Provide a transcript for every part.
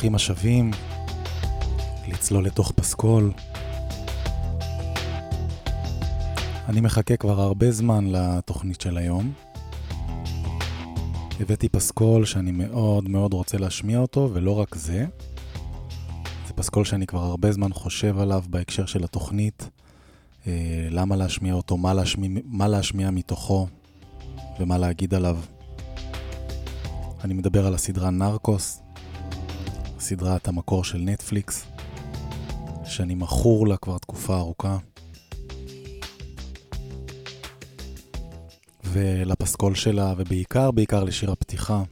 ברוכים השבים, לצלול לתוך פסקול. אני מחכה כבר הרבה זמן לתוכנית של היום. הבאתי פסקול שאני מאוד מאוד רוצה להשמיע אותו, ולא רק זה. זה פסקול שאני כבר הרבה זמן חושב עליו בהקשר של התוכנית. אה, למה להשמיע אותו, מה להשמיע, מה להשמיע מתוכו ומה להגיד עליו. אני מדבר על הסדרה נרקוס, סדרת המקור של נטפליקס, שאני מכור לה כבר תקופה ארוכה. ולפסקול שלה, ובעיקר, בעיקר לשיר הפתיחה.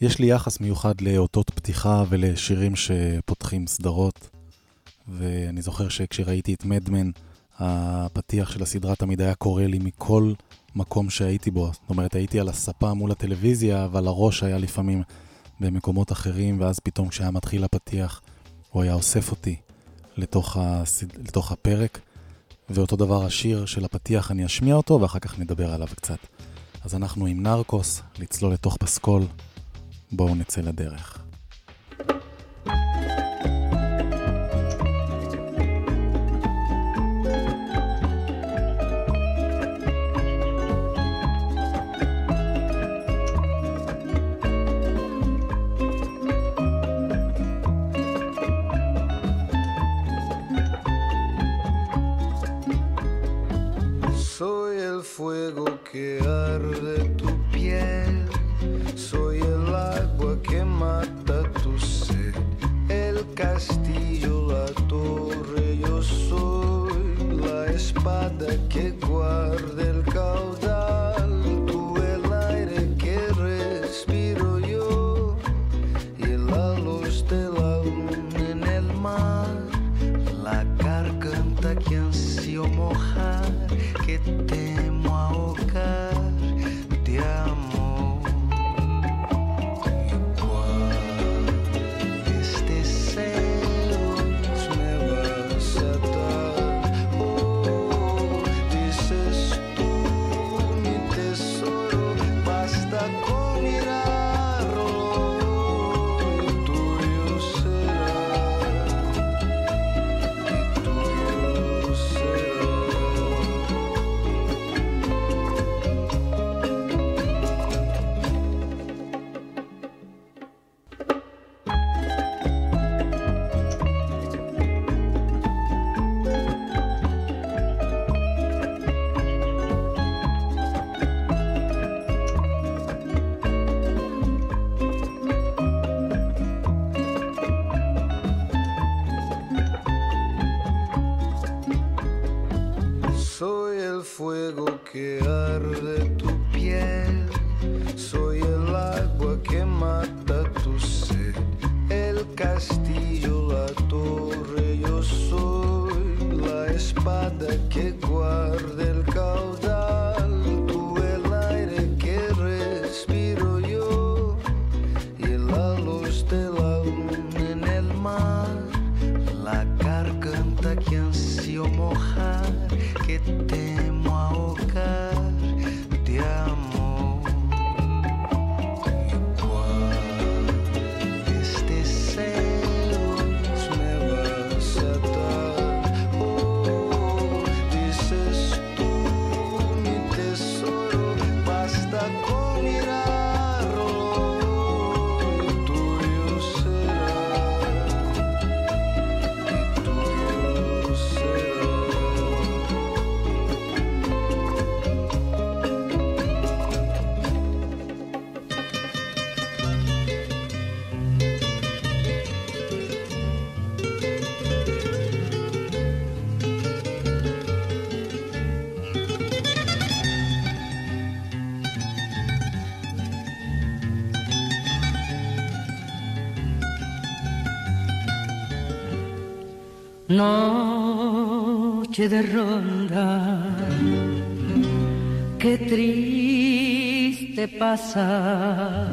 יש לי יחס מיוחד לאותות פתיחה ולשירים שפותחים סדרות, ואני זוכר שכשראיתי את מדמן, הפתיח של הסדרה תמיד היה קורא לי מכל מקום שהייתי בו. זאת אומרת, הייתי על הספה מול הטלוויזיה, אבל הראש היה לפעמים במקומות אחרים, ואז פתאום כשהיה מתחיל הפתיח, הוא היה אוסף אותי לתוך, הסד... לתוך הפרק, ואותו דבר השיר של הפתיח, אני אשמיע אותו, ואחר כך נדבר עליו קצת. אז אנחנו עם נרקוס, לצלול לתוך פסקול, בואו נצא לדרך. Noche de ronda, qué triste pasas,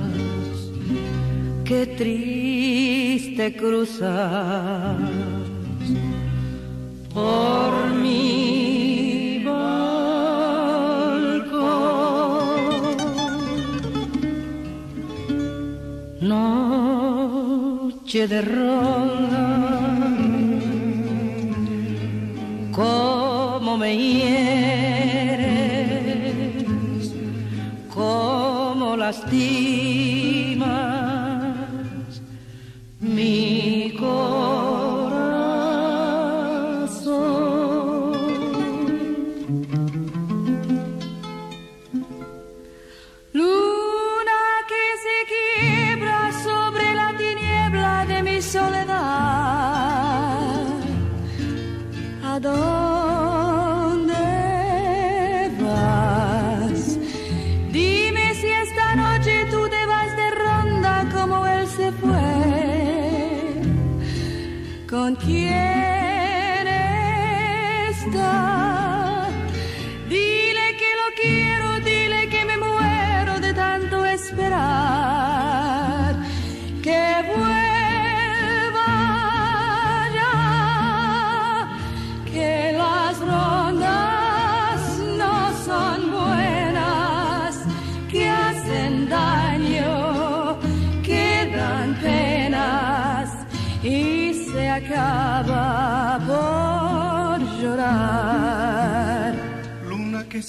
qué triste cruzas por mi. Noche de ronda cómo me hieres, cómo lastimas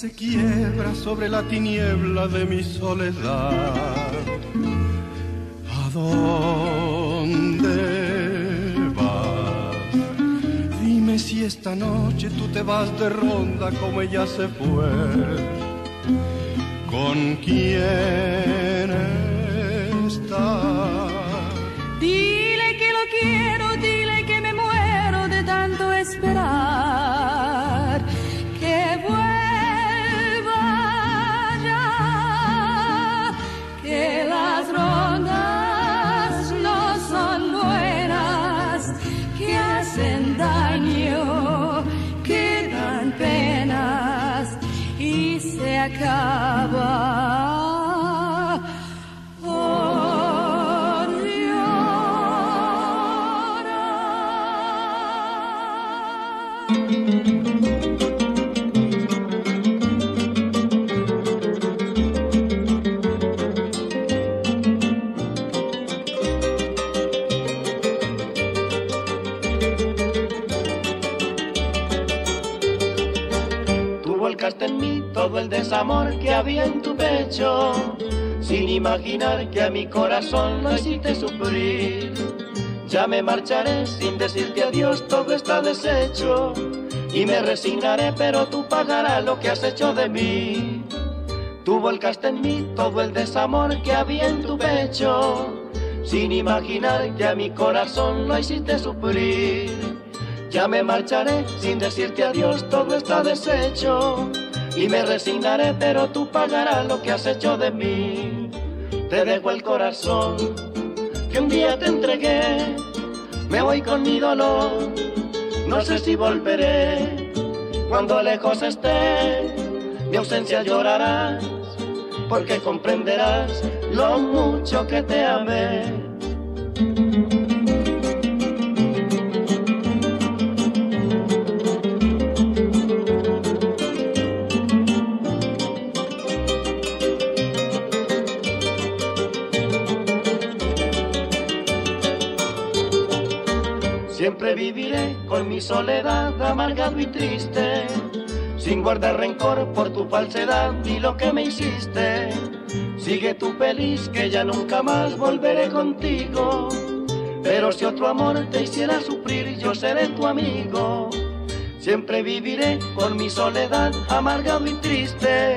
se quiebra sobre la tiniebla de mi soledad. ¿A dónde vas? Dime si esta noche tú te vas de ronda como ella se fue. ¿Con quién estás? Dile que lo quiero, todo el desamor que había en tu pecho, sin imaginar que a mi corazón lo hiciste sufrir. Ya me marcharé sin decirte adiós, todo está deshecho, y me resignaré, pero tú pagarás lo que has hecho de mí. Tú volcaste en mí todo el desamor que había en tu pecho, sin imaginar que a mi corazón lo hiciste sufrir. Ya me marcharé sin decirte adiós, todo está deshecho. Y me resignaré, pero tú pagarás lo que has hecho de mí. Te dejo el corazón que un día te entregué. Me voy con mi dolor, no sé si volveré. Cuando lejos esté, mi ausencia llorarás, porque comprenderás lo mucho que te amé. Mi soledad amargado y triste, sin guardar rencor por tu falsedad y lo que me hiciste. Sigue tu feliz que ya nunca más volveré contigo. Pero si otro amor te hiciera sufrir, yo seré tu amigo. Siempre viviré con mi soledad amargado y triste,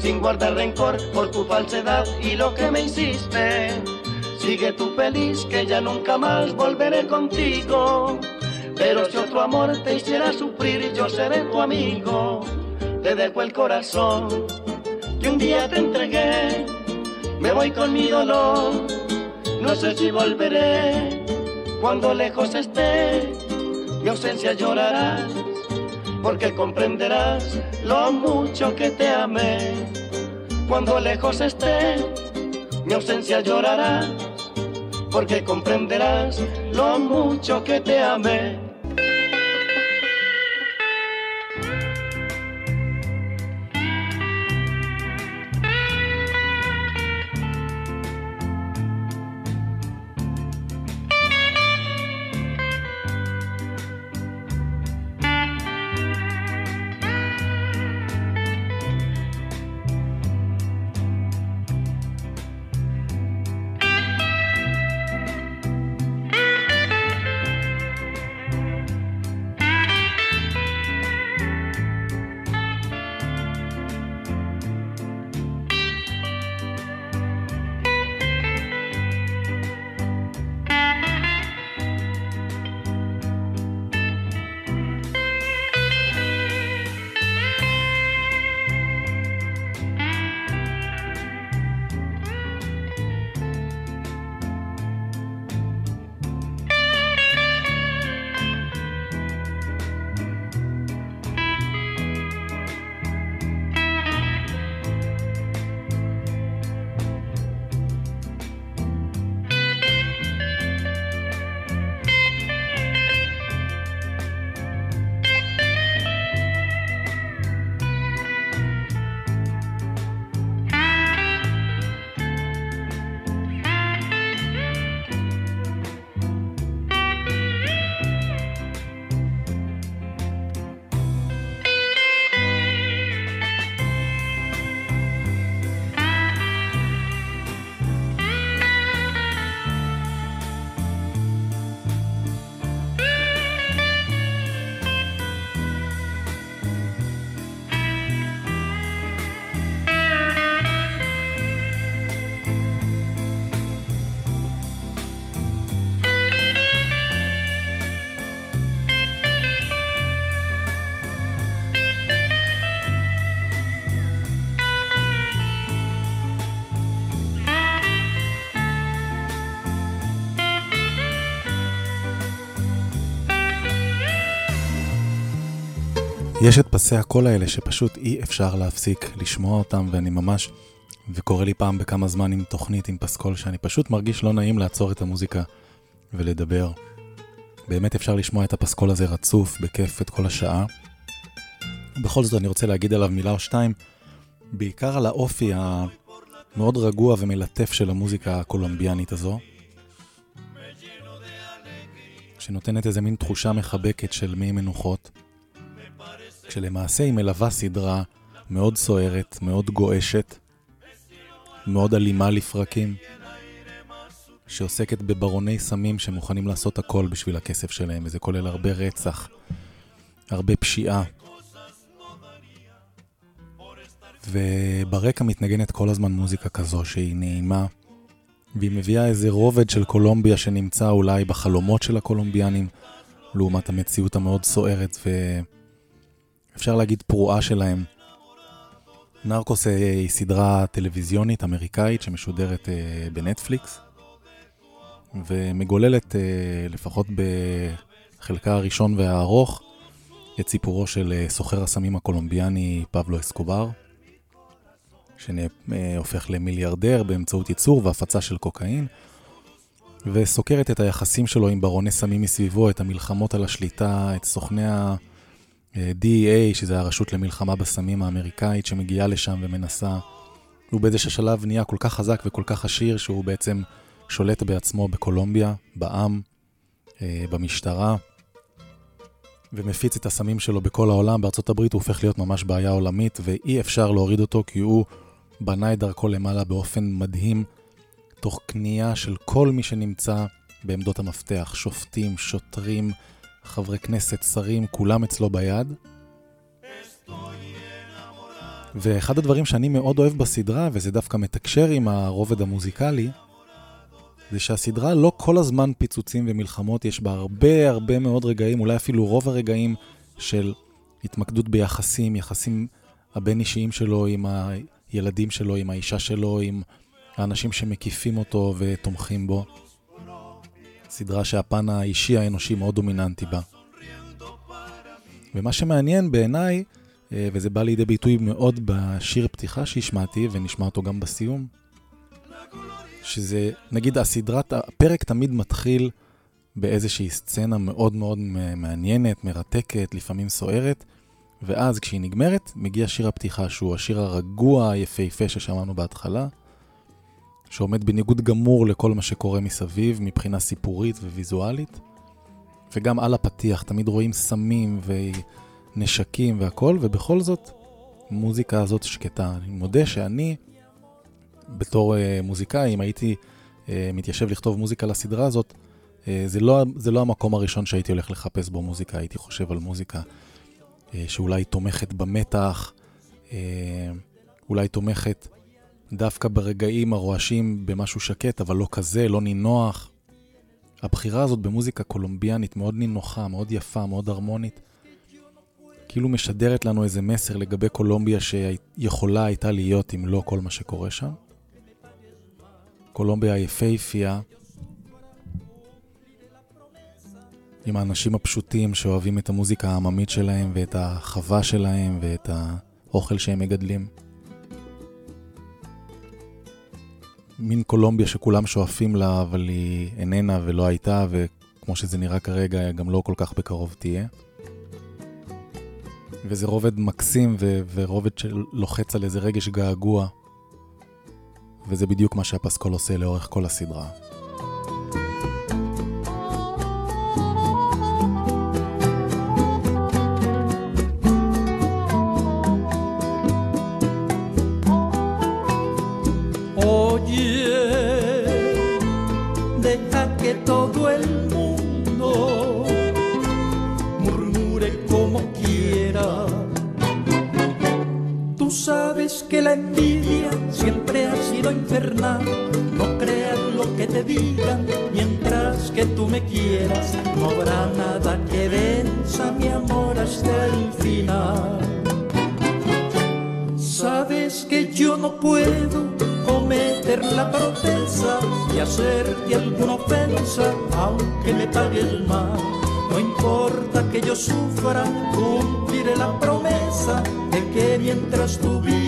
sin guardar rencor por tu falsedad y lo que me hiciste. Sigue tu feliz que ya nunca más volveré contigo. Pero si otro amor te hiciera sufrir, yo seré tu amigo. Te dejo el corazón que un día te entregué. Me voy con mi dolor, no sé si volveré. Cuando lejos esté, mi ausencia llorarás, porque comprenderás lo mucho que te amé. Cuando lejos esté, mi ausencia llorarás, porque comprenderás lo mucho que te amé. Bye. יש את פסי הקול האלה שפשוט אי אפשר להפסיק לשמוע אותם, ואני ממש, וקורה לי פעם בכמה זמן עם תוכנית, עם פסקול, שאני פשוט מרגיש לא נעים לעצור את המוזיקה ולדבר. באמת אפשר לשמוע את הפסקול הזה רצוף, בכיף, את כל השעה. בכל זאת אני רוצה להגיד עליו מילה או שתיים, בעיקר על האופי המאוד רגוע ומלטף של המוזיקה הקולומביאנית הזו, שנותנת איזה מין תחושה מחבקת של מי מנוחות. כשלמעשה היא מלווה סדרה מאוד סוערת, מאוד גועשת, מאוד אלימה לפרקים, שעוסקת בברוני סמים שמוכנים לעשות הכל בשביל הכסף שלהם, וזה כולל הרבה רצח, הרבה פשיעה. וברקע מתנגנת כל הזמן מוזיקה כזו שהיא נעימה, והיא מביאה איזה רובד של קולומביה שנמצא אולי בחלומות של הקולומביאנים, לעומת המציאות המאוד סוערת ו... אפשר להגיד פרועה שלהם. נרקוס היא סדרה טלוויזיונית אמריקאית שמשודרת אה, בנטפליקס, ומגוללת, אה, לפחות בחלקה הראשון והארוך, את סיפורו של אה, סוחר הסמים הקולומביאני פבלו אסקובר, שהופך למיליארדר באמצעות ייצור והפצה של קוקאין, וסוקרת את היחסים שלו עם ברוני סמים מסביבו, את המלחמות על השליטה, את סוכני ה... DEA, שזה הרשות למלחמה בסמים האמריקאית, שמגיעה לשם ומנסה. הוא באיזשהו שלב נהיה כל כך חזק וכל כך עשיר, שהוא בעצם שולט בעצמו בקולומביה, בעם, אה, במשטרה, ומפיץ את הסמים שלו בכל העולם. בארצות הברית הוא הופך להיות ממש בעיה עולמית, ואי אפשר להוריד אותו כי הוא בנה את דרכו למעלה באופן מדהים, תוך כניעה של כל מי שנמצא בעמדות המפתח, שופטים, שוטרים, חברי כנסת, שרים, כולם אצלו ביד. ואחד הדברים שאני מאוד אוהב בסדרה, וזה דווקא מתקשר עם הרובד המוזיקלי, זה שהסדרה לא כל הזמן פיצוצים ומלחמות, יש בה הרבה הרבה מאוד רגעים, אולי אפילו רוב הרגעים של התמקדות ביחסים, יחסים הבין-אישיים שלו עם הילדים שלו, עם האישה שלו, עם האנשים שמקיפים אותו ותומכים בו. סדרה שהפן האישי האנושי מאוד דומיננטי בה. ומה שמעניין בעיניי, אה, וזה בא לידי ביטוי מאוד בשיר פתיחה שהשמעתי, ונשמע אותו גם בסיום, שזה, נגיד הסדרת, הפרק תמיד מתחיל באיזושהי סצנה מאוד מאוד מעניינת, מרתקת, לפעמים סוערת, ואז כשהיא נגמרת, מגיע שיר הפתיחה, שהוא השיר הרגוע, היפהפה ששמענו בהתחלה, שעומד בניגוד גמור לכל מה שקורה מסביב, מבחינה סיפורית וויזואלית. וגם על הפתיח, תמיד רואים סמים ונשקים והכל, ובכל זאת, מוזיקה הזאת שקטה. אני מודה שאני, בתור uh, מוזיקאי, אם הייתי uh, מתיישב לכתוב מוזיקה לסדרה הזאת, uh, זה, לא, זה לא המקום הראשון שהייתי הולך לחפש בו מוזיקה, הייתי חושב על מוזיקה uh, שאולי תומכת במתח, uh, אולי תומכת דווקא ברגעים הרועשים במשהו שקט, אבל לא כזה, לא נינוח. הבחירה הזאת במוזיקה קולומביאנית מאוד נינוחה, מאוד יפה, מאוד הרמונית, כאילו משדרת לנו איזה מסר לגבי קולומביה שיכולה הייתה להיות אם לא כל מה שקורה שם. קולומביה היפהפייה, עם האנשים הפשוטים שאוהבים את המוזיקה העממית שלהם ואת החווה שלהם ואת האוכל שהם מגדלים. מין קולומביה שכולם שואפים לה, אבל היא איננה ולא הייתה, וכמו שזה נראה כרגע, גם לא כל כך בקרוב תהיה. וזה רובד מקסים ו- ורובד שלוחץ על איזה רגש געגוע, וזה בדיוק מה שהפסקול עושה לאורך כל הסדרה. Que la envidia siempre ha sido infernal. No creas lo que te digan mientras que tú me quieras. No habrá nada que venza mi amor hasta el final. Sabes que yo no puedo cometer la protesta y hacerte alguna ofensa aunque me pague el mal. No importa que yo sufra, cumpliré la promesa de que mientras tú vivas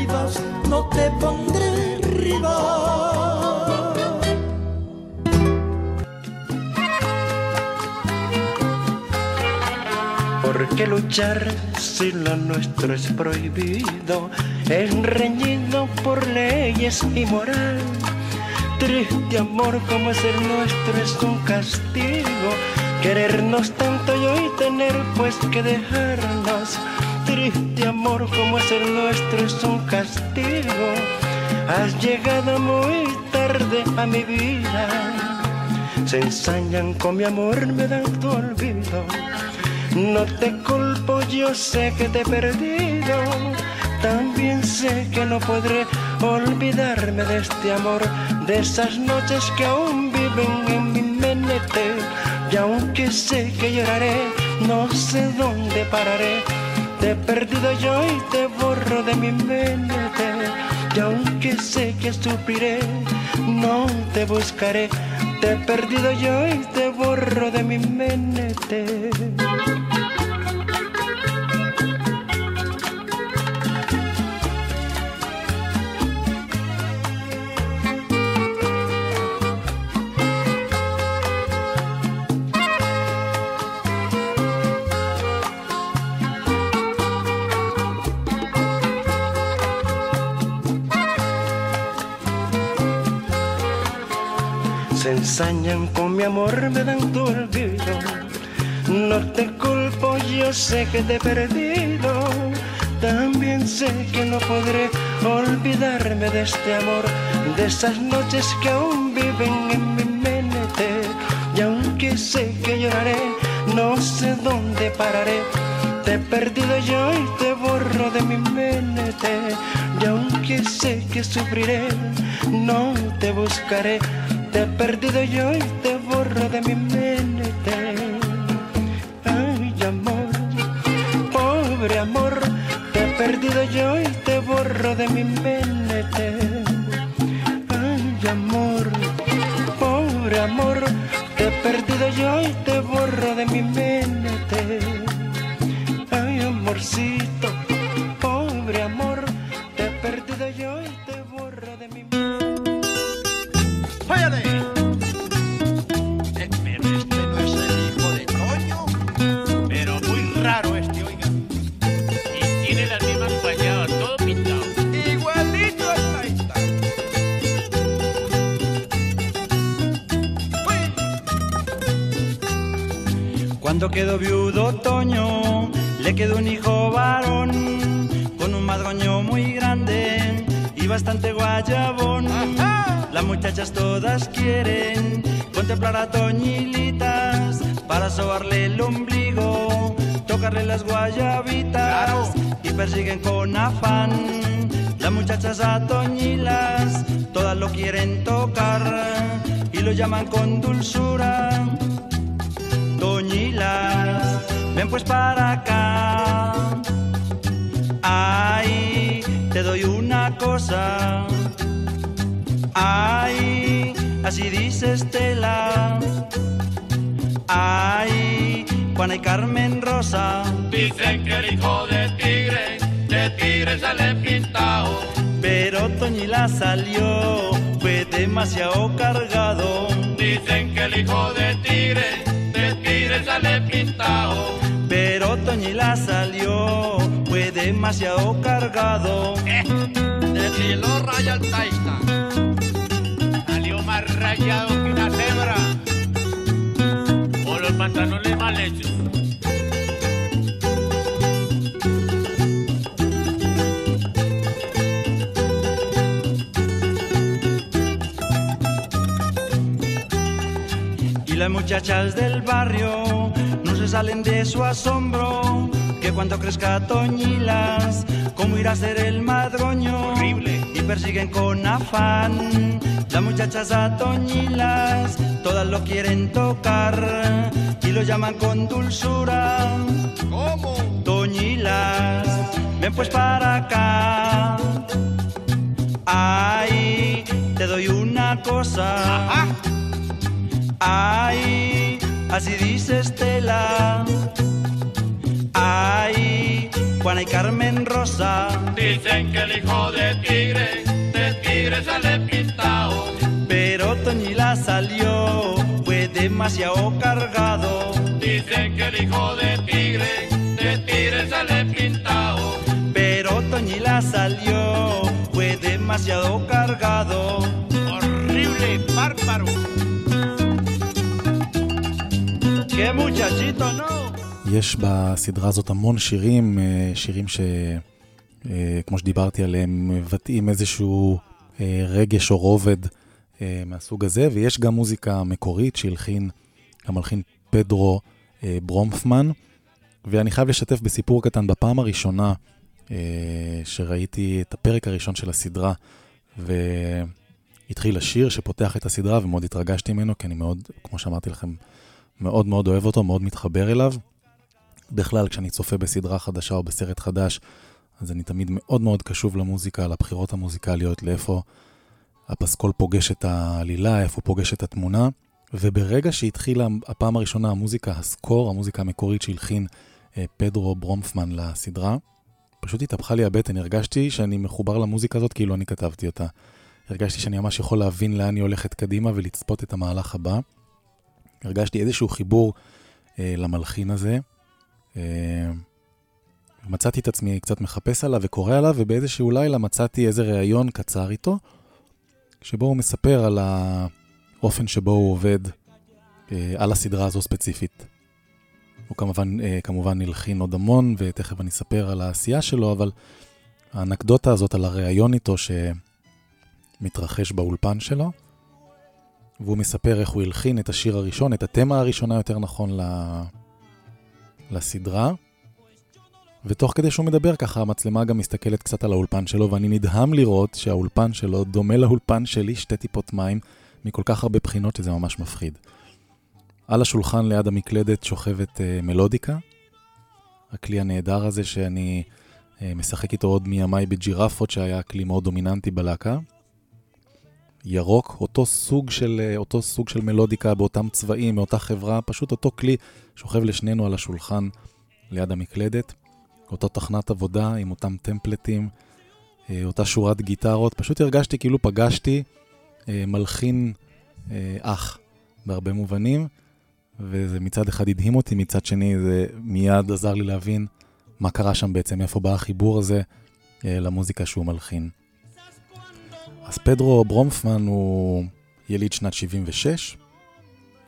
no te pondré rival. ¿Por qué luchar si lo nuestro es prohibido? Es reñido por leyes y moral. Triste amor como es el nuestro es un castigo Querernos tanto y hoy tener pues que dejarnos. Triste amor como es el nuestro es un castigo. Has llegado muy tarde a mi vida. Se ensañan con mi amor, me dan tu olvido. No te culpo, yo sé que te he perdido. También sé que no podré olvidarme de este amor, de esas noches que aún viven en mi mente y aunque sé que lloraré, no sé dónde pararé. Te he perdido yo y te borro de mi mente. Y aunque sé que sufriré, no te buscaré. Te he perdido yo y te borro de mi mente. Ensañan con mi amor, me dan tu olvido. No te culpo, yo sé que te he perdido. También sé que no podré olvidarme de este amor, de esas noches que aún viven en mi mente. Y aunque sé que lloraré, no sé dónde pararé. Te he perdido yo y te borro de mi mente. Y aunque sé que sufriré, no te buscaré te he perdido yo y te borro de mi mente. Ay, amor, pobre amor, te he perdido yo y te borro de mi mente. Ay, amor, pobre amor, te he perdido yo y te llaman con dulzura. Toñilas, ven pues para acá. Ay, te doy una cosa. Ay, así dice Estela. Ay, Juana y Carmen Rosa. Dicen que el hijo de tigre, de tigre sale pintado. Pero Toñila salió, fue demasiado cargado. Hijo de tigre, de tigre sale pintado. Pero Toñila salió, fue demasiado cargado. De cielo raya el taista. Salió más rayado que una cebra. O los pantalones mal hechos. Muchachas del barrio no se salen de su asombro. Que cuando crezca Toñilas, ¿cómo irá a ser el madroño? Horrible. Y persiguen con afán. Las muchachas a Toñilas, todas lo quieren tocar y lo llaman con dulzura. ¿Cómo? Toñilas, ven pues para acá. Ay, te doy una cosa. Ajá. Ay, así dice Estela. Ay, Juana y Carmen Rosa. Dicen que el hijo de tigre, de tigre sale pintado. Pero Toñila salió, fue demasiado cargado. Dicen que el hijo de tigre, de tigre sale pintado. Pero Toñila salió, fue demasiado cargado. Horrible, bárbaro. יש בסדרה הזאת המון שירים, אה, שירים שכמו שדיברתי עליהם, מבטאים איזשהו אה, רגש או רובד אה, מהסוג הזה, ויש גם מוזיקה מקורית שהלחין, גם מלחין פדרו אה, ברומפמן, ואני חייב לשתף בסיפור קטן, בפעם הראשונה אה, שראיתי את הפרק הראשון של הסדרה, והתחיל השיר שפותח את הסדרה, ומאוד התרגשתי ממנו, כי אני מאוד, כמו שאמרתי לכם, מאוד מאוד אוהב אותו, מאוד מתחבר אליו. בכלל, כשאני צופה בסדרה חדשה או בסרט חדש, אז אני תמיד מאוד מאוד קשוב למוזיקה, לבחירות המוזיקליות, לאיפה הפסקול פוגש את העלילה, איפה הוא פוגש את התמונה. וברגע שהתחילה הפעם הראשונה המוזיקה, הסקור, המוזיקה המקורית שהלחין אה, פדרו ברומפמן לסדרה, פשוט התהפכה לי הבטן, הרגשתי שאני מחובר למוזיקה הזאת כאילו אני כתבתי אותה. הרגשתי שאני ממש יכול להבין לאן היא הולכת קדימה ולצפות את המהלך הבא. הרגשתי איזשהו חיבור אה, למלחין הזה. אה, מצאתי את עצמי קצת מחפש עליו וקורא עליו, ובאיזשהו לילה מצאתי איזה ראיון קצר איתו, שבו הוא מספר על האופן שבו הוא עובד אה, על הסדרה הזו ספציפית. הוא כמובן, אה, כמובן הלחין עוד המון, ותכף אני אספר על העשייה שלו, אבל האנקדוטה הזאת על הראיון איתו שמתרחש באולפן שלו, והוא מספר איך הוא הלחין את השיר הראשון, את התמה הראשונה יותר נכון ל... לסדרה. ותוך כדי שהוא מדבר ככה, המצלמה גם מסתכלת קצת על האולפן שלו, ואני נדהם לראות שהאולפן שלו דומה לאולפן שלי שתי טיפות מים מכל כך הרבה בחינות שזה ממש מפחיד. על השולחן ליד המקלדת שוכבת אה, מלודיקה, הכלי הנהדר הזה שאני אה, משחק איתו עוד מימיי בג'ירפות, שהיה כלי מאוד דומיננטי בלהקה. ירוק, אותו סוג של, אה, אותו סוג של מלודיקה באותם צבעים, מאותה חברה, פשוט אותו כלי שוכב לשנינו על השולחן ליד המקלדת. אותה תחנת עבודה עם אותם טמפלטים, אה, אותה שורת גיטרות. פשוט הרגשתי כאילו פגשתי אה, מלחין אח בהרבה מובנים, וזה מצד אחד הדהים אותי, מצד שני זה מיד עזר לי להבין מה קרה שם בעצם, איפה בא החיבור הזה למוזיקה שהוא מלחין. אז פדרו ברומפמן הוא יליד שנת 76,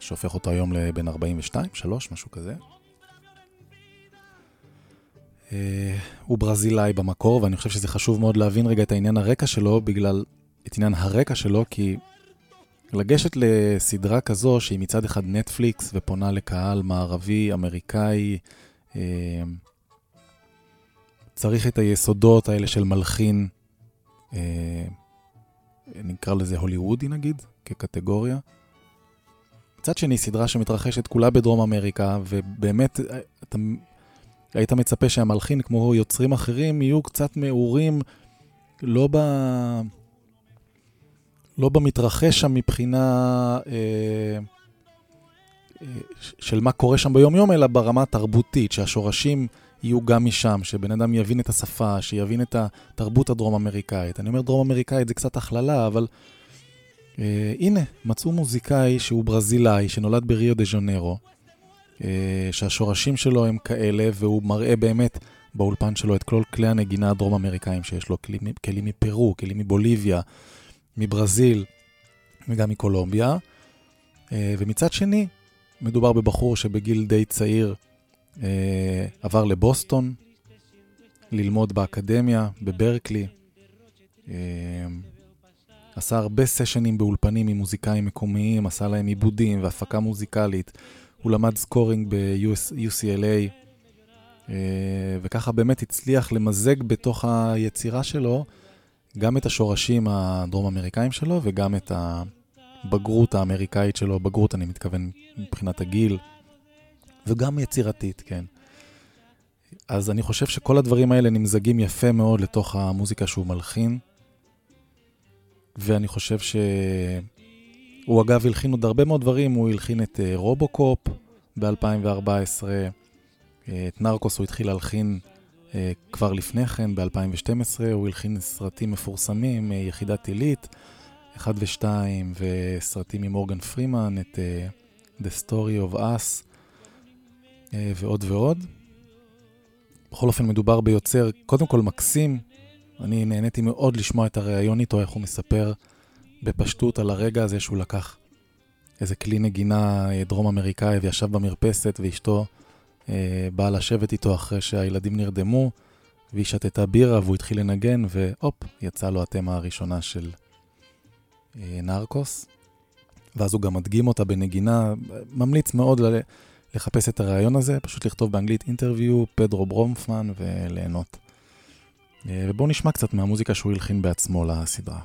שהופך אותו היום לבן 42, 3, משהו כזה. אה, הוא ברזילאי במקור, ואני חושב שזה חשוב מאוד להבין רגע את העניין הרקע שלו, בגלל, את עניין הרקע שלו, כי לגשת לסדרה כזו, שהיא מצד אחד נטפליקס ופונה לקהל מערבי, אמריקאי, אה, צריך את היסודות האלה של מלחין, אה, נקרא לזה הוליוודי נגיד, כקטגוריה. מצד שני, סדרה שמתרחשת כולה בדרום אמריקה, ובאמת, אתה היית מצפה שהמלחין, כמו יוצרים אחרים, יהיו קצת מעורים, לא ב... לא במתרחש שם מבחינה אה, אה, של מה קורה שם ביום-יום, אלא ברמה התרבותית, שהשורשים יהיו גם משם, שבן אדם יבין את השפה, שיבין את התרבות הדרום-אמריקאית. אני אומר דרום-אמריקאית זה קצת הכללה, אבל אה, הנה, מצאו מוזיקאי שהוא ברזילאי, שנולד בריו דה ז'ונרו, אה, שהשורשים שלו הם כאלה, והוא מראה באמת באולפן שלו את כל כלי הנגינה הדרום-אמריקאים שיש לו, כלים, כלים מפרו, כלים מבוליביה, מברזיל וגם מקולומביה. אה, ומצד שני, מדובר בבחור שבגיל די צעיר עבר לבוסטון, ללמוד באקדמיה, בברקלי. עשה הרבה סשנים באולפנים עם מוזיקאים מקומיים, עשה להם עיבודים והפקה מוזיקלית. הוא למד סקורינג ב-UCLA, אה, וככה באמת הצליח למזג בתוך היצירה שלו גם את השורשים הדרום-אמריקאים שלו וגם את הבגרות האמריקאית שלו, בגרות אני מתכוון מבחינת הגיל, וגם יצירתית, כן. אז אני חושב שכל הדברים האלה נמזגים יפה מאוד לתוך המוזיקה שהוא מלחין, ואני חושב ש... הוא אגב הלחין עוד הרבה מאוד דברים, הוא הלחין את uh, רובוקופ ב-2014, uh, את נרקוס הוא התחיל להלחין uh, כבר לפני כן, ב-2012, הוא הלחין סרטים מפורסמים, יחידת עילית, 1 ו-2, וסרטים עם מורגן פרימן, את The Story of Us, ועוד ועוד. בכל אופן מדובר ביוצר, קודם כל מקסים, אני נהניתי מאוד לשמוע את הריאיון איתו, איך הוא מספר בפשטות על הרגע הזה שהוא לקח איזה כלי נגינה אה, דרום אמריקאי וישב במרפסת ואשתו אה, באה לשבת איתו אחרי שהילדים נרדמו והיא שתתה בירה והוא התחיל לנגן והופ, יצא לו התמה הראשונה של אה, נרקוס. ואז הוא גם מדגים אותה בנגינה, ממליץ מאוד ל- לחפש את הרעיון הזה, פשוט לכתוב באנגלית אינטרוויו, פדרו ברומפמן וליהנות. ובואו נשמע קצת מהמוזיקה שהוא הלחין בעצמו לסדרה.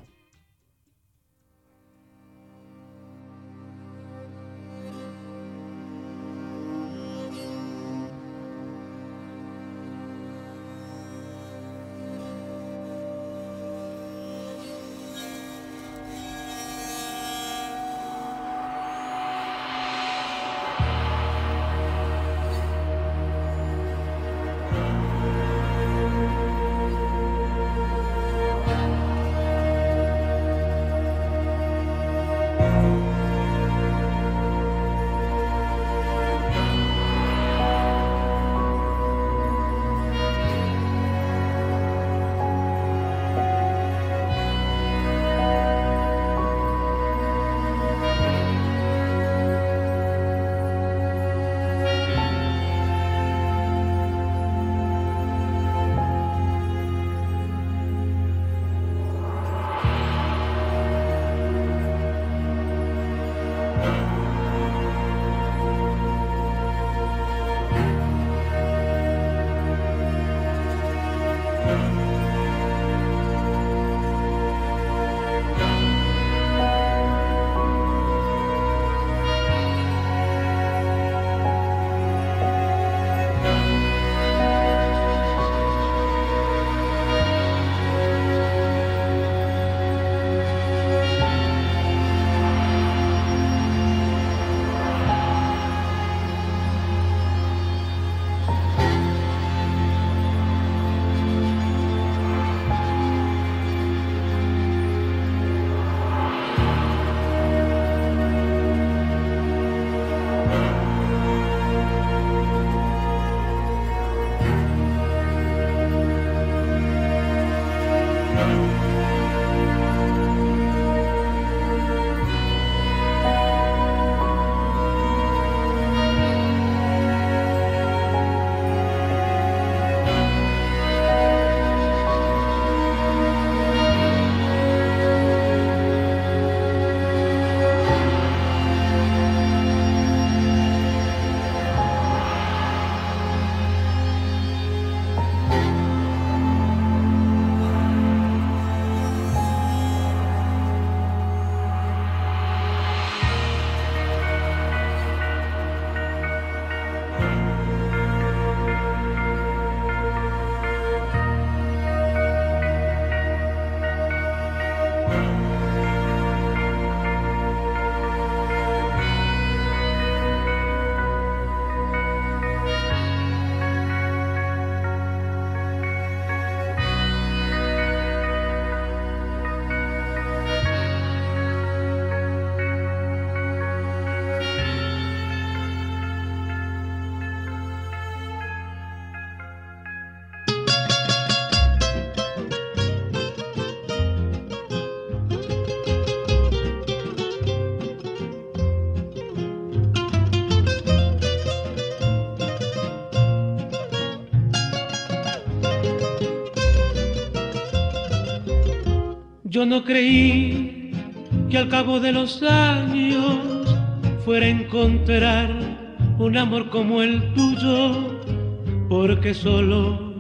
Yo no creí que al cabo de los años fuera a encontrar un amor como el tuyo, porque solo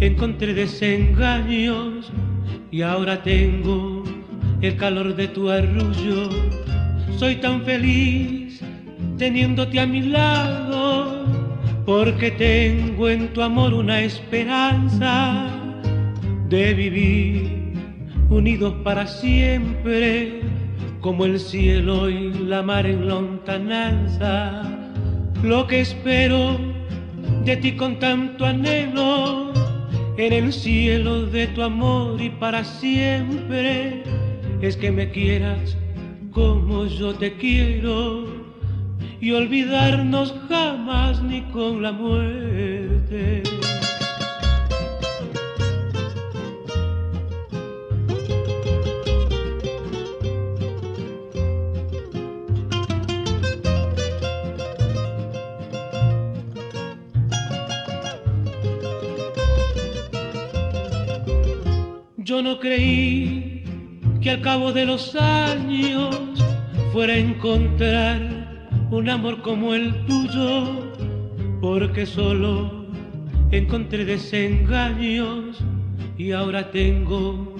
encontré desengaños y ahora tengo el calor de tu arrullo. Soy tan feliz teniéndote a mi lado, porque tengo en tu amor una esperanza de vivir unidos para siempre, como el cielo y la mar en lontananza. Lo que espero de ti con tanto anhelo, en el cielo de tu amor y para siempre, es que me quieras como yo te quiero y olvidarnos jamás ni con la muerte. Yo no creí que al cabo de los años fuera a encontrar un amor como el tuyo, porque solo encontré desengaños y ahora tengo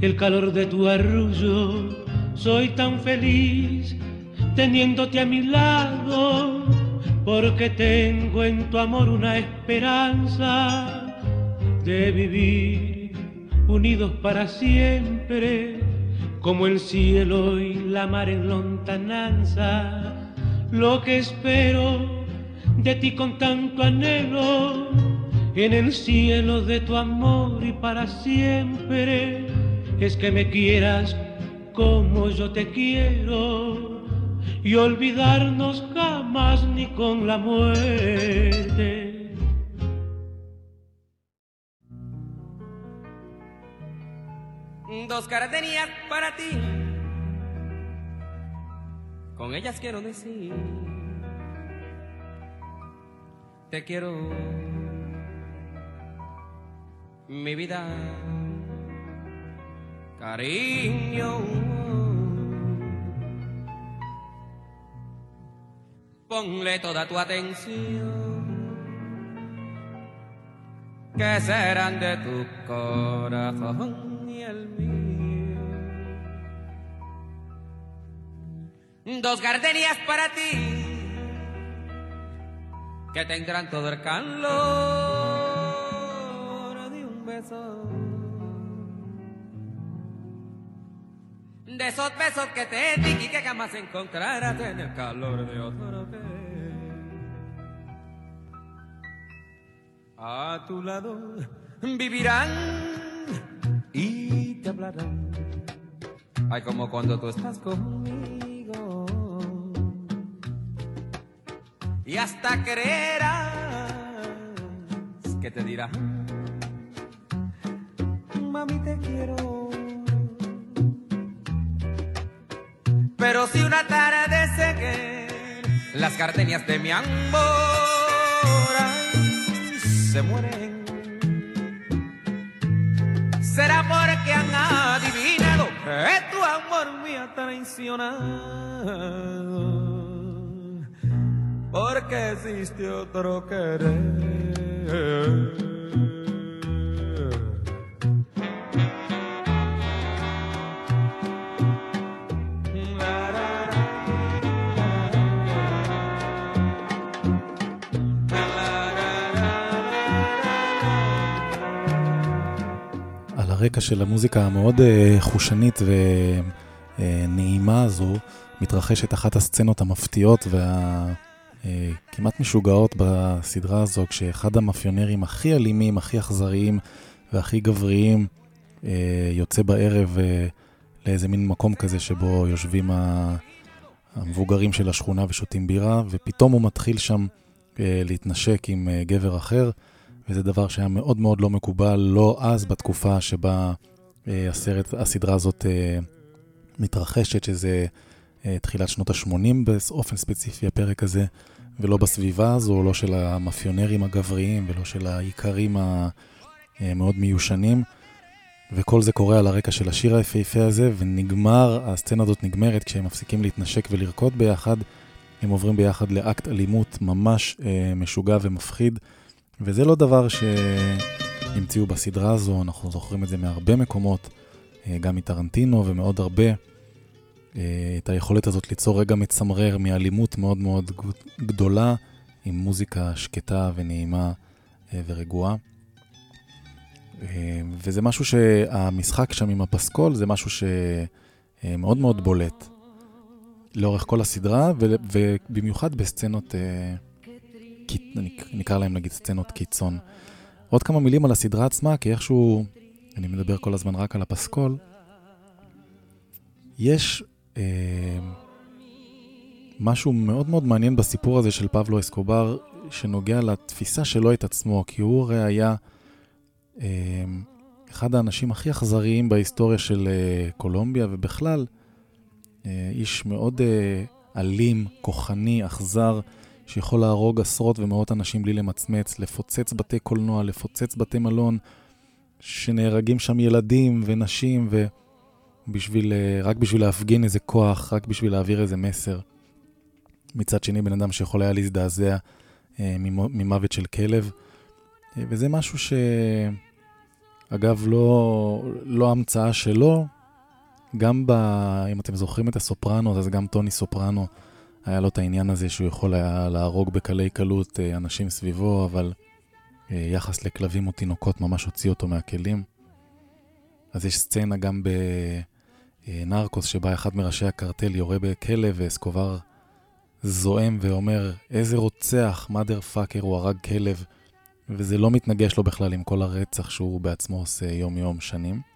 el calor de tu arrullo. Soy tan feliz teniéndote a mi lado, porque tengo en tu amor una esperanza de vivir unidos para siempre, como el cielo y la mar en lontananza. Lo que espero de ti con tanto anhelo, en el cielo de tu amor y para siempre, es que me quieras como yo te quiero y olvidarnos jamás ni con la muerte. Dos gardenias para ti. Con ellas quiero decir, te quiero, mi vida, cariño. Ponle toda tu atención, que serán de tu corazón y el mío. Dos gardenias para ti, que tendrán todo el calor de un beso. De esos besos que te di y que jamás encontrarás en el calor de otro. A tu lado vivirán Ay, como cuando tú estás conmigo. Y hasta creerás que te dirán, mami te quiero. Pero si una tarde sé que las gardenias de mi amor ay, se mueren será porque han adivinado que tu amor me ha. Porque existe otro querer. הרקע של המוזיקה המאוד אה, חושנית ונעימה הזו, מתרחשת אחת הסצנות המפתיעות והכמעט משוגעות בסדרה הזו, כשאחד המאפיונרים הכי אלימים, הכי אכזריים והכי גבריים אה, יוצא בערב אה, לאיזה מין מקום כזה שבו יושבים המבוגרים של השכונה ושותים בירה, ופתאום הוא מתחיל שם להתנשק עם גבר אחר. וזה דבר שהיה מאוד מאוד לא מקובל, לא אז בתקופה שבה אה, הסרט, הסדרה הזאת אה, מתרחשת, שזה אה, תחילת שנות ה-80 באופן ספציפי, הפרק הזה, ולא בסביבה הזו, לא של המאפיונרים הגבריים ולא של האיכרים המאוד מיושנים. וכל זה קורה על הרקע של השיר היפהפה הזה, ונגמר, הסצנה הזאת נגמרת כשהם מפסיקים להתנשק ולרקוד ביחד. הם עוברים ביחד לאקט אלימות ממש אה, משוגע ומפחיד, וזה לא דבר שהמציאו בסדרה הזו, אנחנו זוכרים את זה מהרבה מקומות, אה, גם מטרנטינו ומעוד הרבה. אה, את היכולת הזאת ליצור רגע מצמרר מאלימות מאוד מאוד גדולה, עם מוזיקה שקטה ונעימה אה, ורגועה. וזה משהו שהמשחק שם עם הפסקול זה משהו שמאוד מאוד בולט לאורך כל הסדרה, ובמיוחד בסצנות, נקרא להם נגיד סצנות קיצון. עוד כמה מילים על הסדרה עצמה, כי איכשהו, אני מדבר כל הזמן רק על הפסקול. יש אה, משהו מאוד מאוד מעניין בסיפור הזה של פבלו אסקובר, שנוגע לתפיסה שלו את עצמו, כי הוא הרי היה אה, אחד האנשים הכי אכזריים בהיסטוריה של אה, קולומביה, ובכלל, אה, איש מאוד אה, אלים, כוחני, אכזר, שיכול להרוג עשרות ומאות אנשים בלי למצמץ, לפוצץ בתי קולנוע, לפוצץ בתי מלון, שנהרגים שם ילדים ונשים, ו... בשביל, אה, רק בשביל להפגין איזה כוח, רק בשביל להעביר איזה מסר. מצד שני, בן אדם שיכול היה להזדעזע אה, ממוות של כלב. אה, וזה משהו ש... אגב, לא, לא המצאה שלו, גם ב... אם אתם זוכרים את הסופרנו, אז גם טוני סופרנו, היה לו את העניין הזה שהוא יכול היה להרוג בקלי קלות אנשים סביבו, אבל יחס לכלבים או תינוקות ממש הוציא אותו מהכלים. אז יש סצנה גם ב... אה, שבה אחד מראשי הקרטל יורה בכלב ואסקובר זועם ואומר, איזה רוצח, mother fucker, הוא הרג כלב, וזה לא מתנגש לו בכלל עם כל הרצח שהוא בעצמו עושה יום-יום שנים.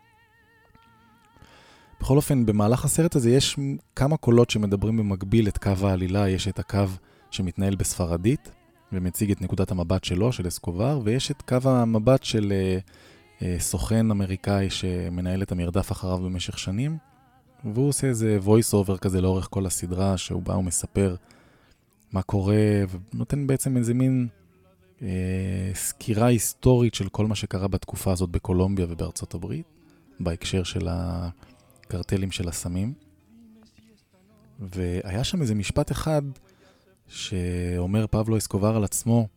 בכל אופן, במהלך הסרט הזה יש כמה קולות שמדברים במקביל את קו העלילה, יש את הקו שמתנהל בספרדית ומציג את נקודת המבט שלו, של אסקובר, ויש את קו המבט של uh, uh, סוכן אמריקאי שמנהל את המרדף אחריו במשך שנים. והוא עושה איזה voice over כזה לאורך כל הסדרה, שהוא בא ומספר מה קורה, ונותן בעצם איזה מין אה, סקירה היסטורית של כל מה שקרה בתקופה הזאת בקולומביה ובארצות הברית, בהקשר של הקרטלים של הסמים. והיה שם איזה משפט אחד שאומר פבלו אסקובר על עצמו,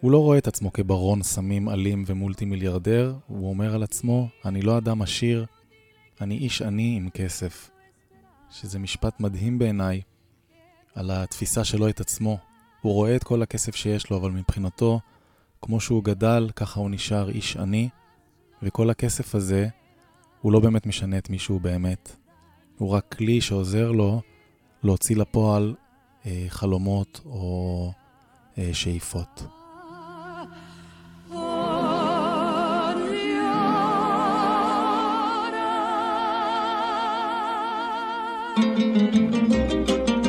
הוא לא רואה את עצמו כברון סמים אלים ומולטי מיליארדר, הוא אומר על עצמו, אני לא אדם עשיר, אני איש עני עם כסף, שזה משפט מדהים בעיניי על התפיסה שלו את עצמו. הוא רואה את כל הכסף שיש לו, אבל מבחינתו, כמו שהוא גדל, ככה הוא נשאר איש עני, וכל הכסף הזה, הוא לא באמת משנה את מי שהוא באמת. הוא רק כלי שעוזר לו להוציא לפועל אה, חלומות או אה, שאיפות. en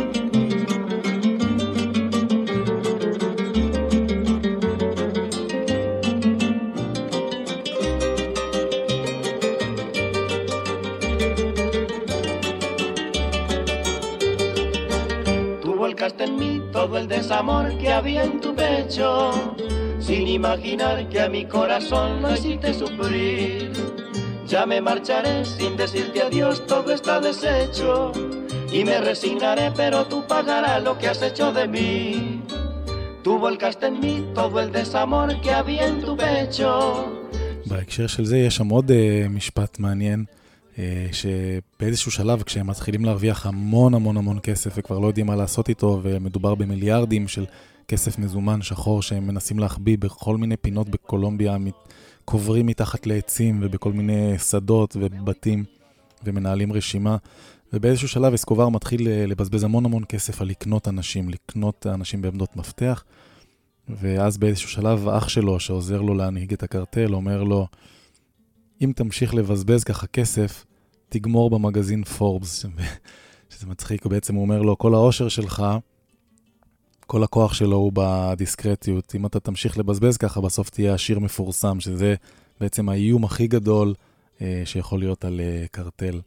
desamor que había en tu pecho, sin imaginar que a mi corazón lo hiciste sufrir. Ya me marcharé sin decirte adiós, todo está deshecho, y me resignaré, pero tú pagarás lo que has hecho de mí. Tú volcaste en mí todo el desamor que había en tu pecho. בהקשר של זה יש שם עוד uh, משפט מעניין אה, שבאיזשהו שלב, כשהם מתחילים להרוויח המון המון המון כסף וכבר לא יודעים מה לעשות איתו, ומדובר במיליארדים של כסף מזומן שחור שהם מנסים להחביא בכל מיני פינות בקולומביה, קוברים מתחת לעצים ובכל מיני שדות ובתים, ומנהלים רשימה. ובאיזשהו שלב אסקובר מתחיל אה, לבזבז המון המון כסף על לקנות אנשים, לקנות אנשים בעמדות מפתח. ואז באיזשהו שלב אח שלו, שעוזר לו להנהיג את הקרטל, אומר לו, אם תמשיך לבזבז ככה כסף, תגמור במגזין פורבס, שזה מצחיק, בעצם הוא אומר לו, כל העושר שלך, כל הכוח שלו הוא בדיסקרטיות. אם אתה תמשיך לבזבז ככה, בסוף תהיה עשיר מפורסם, שזה בעצם האיום הכי גדול אה, שיכול להיות על אה, קרטל.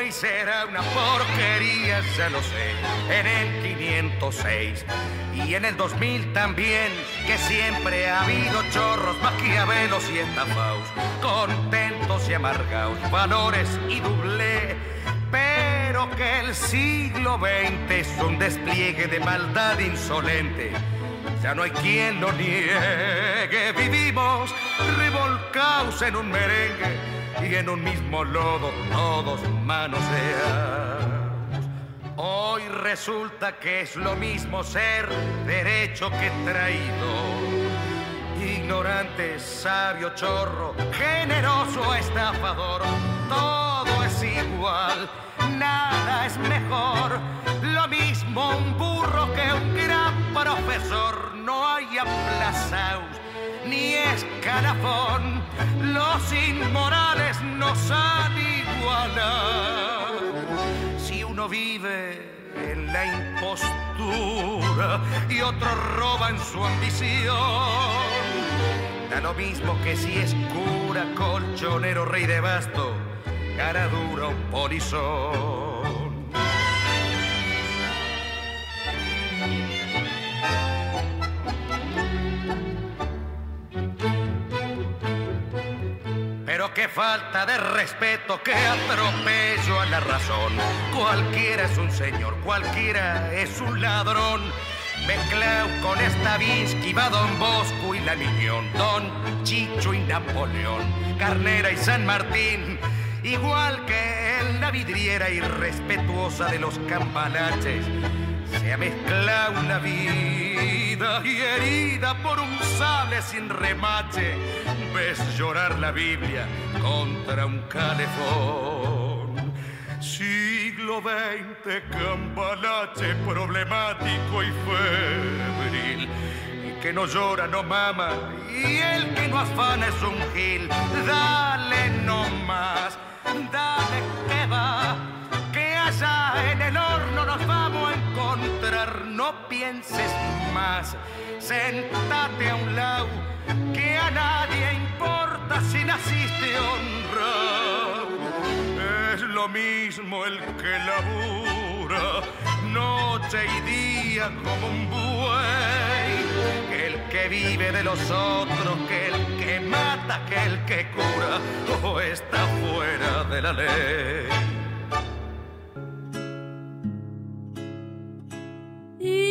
Mundo fue y será una porquería, ya lo sé, en el 506 y en el 2000 también, que siempre ha habido chorros, maquiavelos y estafaos, contentos y amargados, valores y doble, pero que el siglo XX es un despliegue de maldad insolente. Ya no hay quien lo niegue, vivimos revolcados en un merengue y en un mismo lodo todos manoseados. Hoy resulta que es lo mismo ser derecho que traído. Ignorante, sabio, chorro, generoso, estafador, todo es igual, nada es mejor. Lo mismo un burro que un gran profesor, no hay aplazaos ni escalafón. Los inmorales nos han igualado. Si uno vive en la impostura y otro roba en su ambición, da lo mismo que si es cura, colchonero, rey de basto, cara dura o polizón. Qué falta de respeto, qué atropello a la razón. Cualquiera es un señor, cualquiera es un ladrón. Mezclado con Stravinsky, va Don Bosco y la Miñón, Don Chicho y Napoleón, Carnera y San Martín. Igual que en la vidriera irrespetuosa de los campanaches, se ha mezclado la vida y herida por un sable sin remache, ves llorar la Biblia contra un calefón. Siglo XX, cambalache problemático y febril. Y que no llora, no mama, y el que no afana es un gil. Dale no más, dale que va, que allá en el horno nos vamos No pienses más, sentate a un lado, que a nadie importa si naciste honrado. Es lo mismo el que labura noche y día como un buey, el que vive de los otros, que el que mata, que el que cura, o está fuera de la ley. You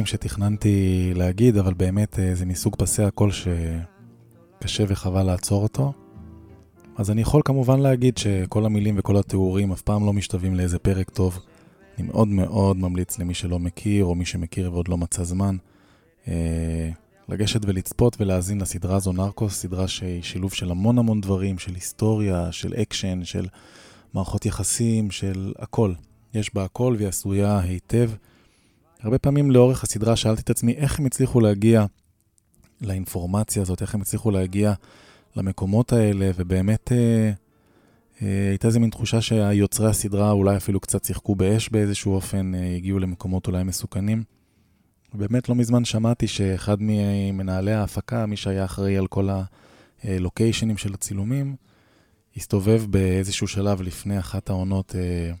דברים שתכננתי להגיד, אבל באמת אה, זה מסוג פסי הקול שקשה וחבל לעצור אותו. אז אני יכול כמובן להגיד שכל המילים וכל התיאורים אף פעם לא משתווים לאיזה פרק טוב. אני מאוד מאוד ממליץ למי שלא מכיר, או מי שמכיר ועוד לא מצא זמן, אה, לגשת ולצפות ולהאזין לסדרה הזו נרקוס, סדרה שהיא שילוב של המון המון דברים, של היסטוריה, של אקשן, של מערכות יחסים, של הכל. יש בה הכל והיא עשויה היטב. הרבה פעמים לאורך הסדרה שאלתי את עצמי איך הם הצליחו להגיע לאינפורמציה הזאת, איך הם הצליחו להגיע למקומות האלה, ובאמת אה, אה, הייתה איזה מין תחושה שהיוצרי הסדרה אולי אפילו קצת שיחקו באש באיזשהו אופן, אה, הגיעו למקומות אולי מסוכנים. באמת לא מזמן שמעתי שאחד ממנהלי ההפקה, מי שהיה אחראי על כל הלוקיישנים של הצילומים, הסתובב באיזשהו שלב לפני אחת העונות אה,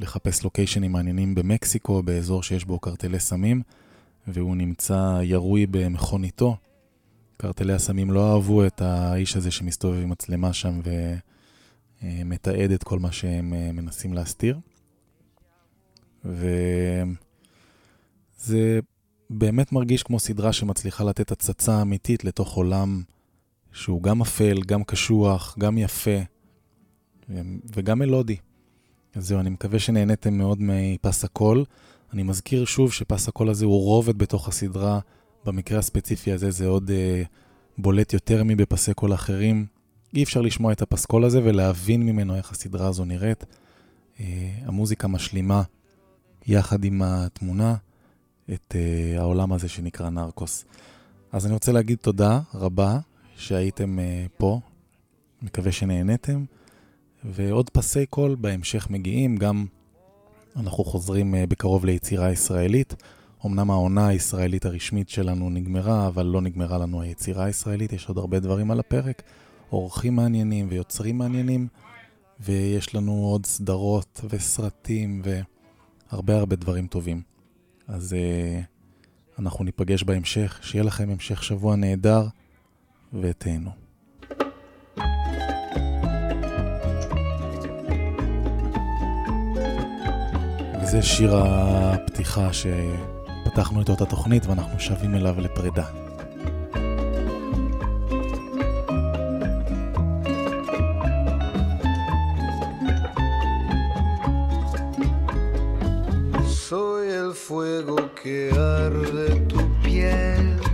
לחפש לוקיישנים מעניינים במקסיקו, באזור שיש בו קרטלי סמים, והוא נמצא ירוי במכוניתו. קרטלי הסמים לא אהבו את האיש הזה שמסתובב עם מצלמה שם ומתעד את כל מה שהם אה, מנסים להסתיר. וזה באמת מרגיש כמו סדרה שמצליחה לתת הצצה אמיתית לתוך עולם שהוא גם אפל, גם קשוח, גם יפה וגם מלודי. אז זהו, אני מקווה שנהניתם מאוד מפס הקול. אני מזכיר שוב שפס הקול הזה הוא רובד בתוך הסדרה. במקרה הספציפי הזה זה עוד אה, בולט יותר מבפסי קול אחרים. אי אפשר לשמוע את הפסקול הזה ולהבין ממנו איך הסדרה הזו נראית. אה, המוזיקה משלימה יחד עם התמונה את אה, העולם הזה שנקרא נרקוס. אז אני רוצה להגיד תודה רבה שהייתם אה, פה, מקווה שנהניתם. ועוד פסי קול בהמשך מגיעים, גם אנחנו חוזרים אה, בקרוב ליצירה ישראלית. אמנם העונה הישראלית הרשמית שלנו נגמרה, אבל לא נגמרה לנו היצירה הישראלית, יש עוד הרבה דברים על הפרק, אורחים מעניינים ויוצרים מעניינים, ויש לנו עוד סדרות וסרטים והרבה הרבה דברים טובים. אז uh, אנחנו ניפגש בהמשך, שיהיה לכם המשך שבוע נהדר, ותהנו. וזה שיר הפתיחה שפתחנו איתו את התוכנית ואנחנו שבים אליו לפרידה. Soy el fuego que arde tu piel,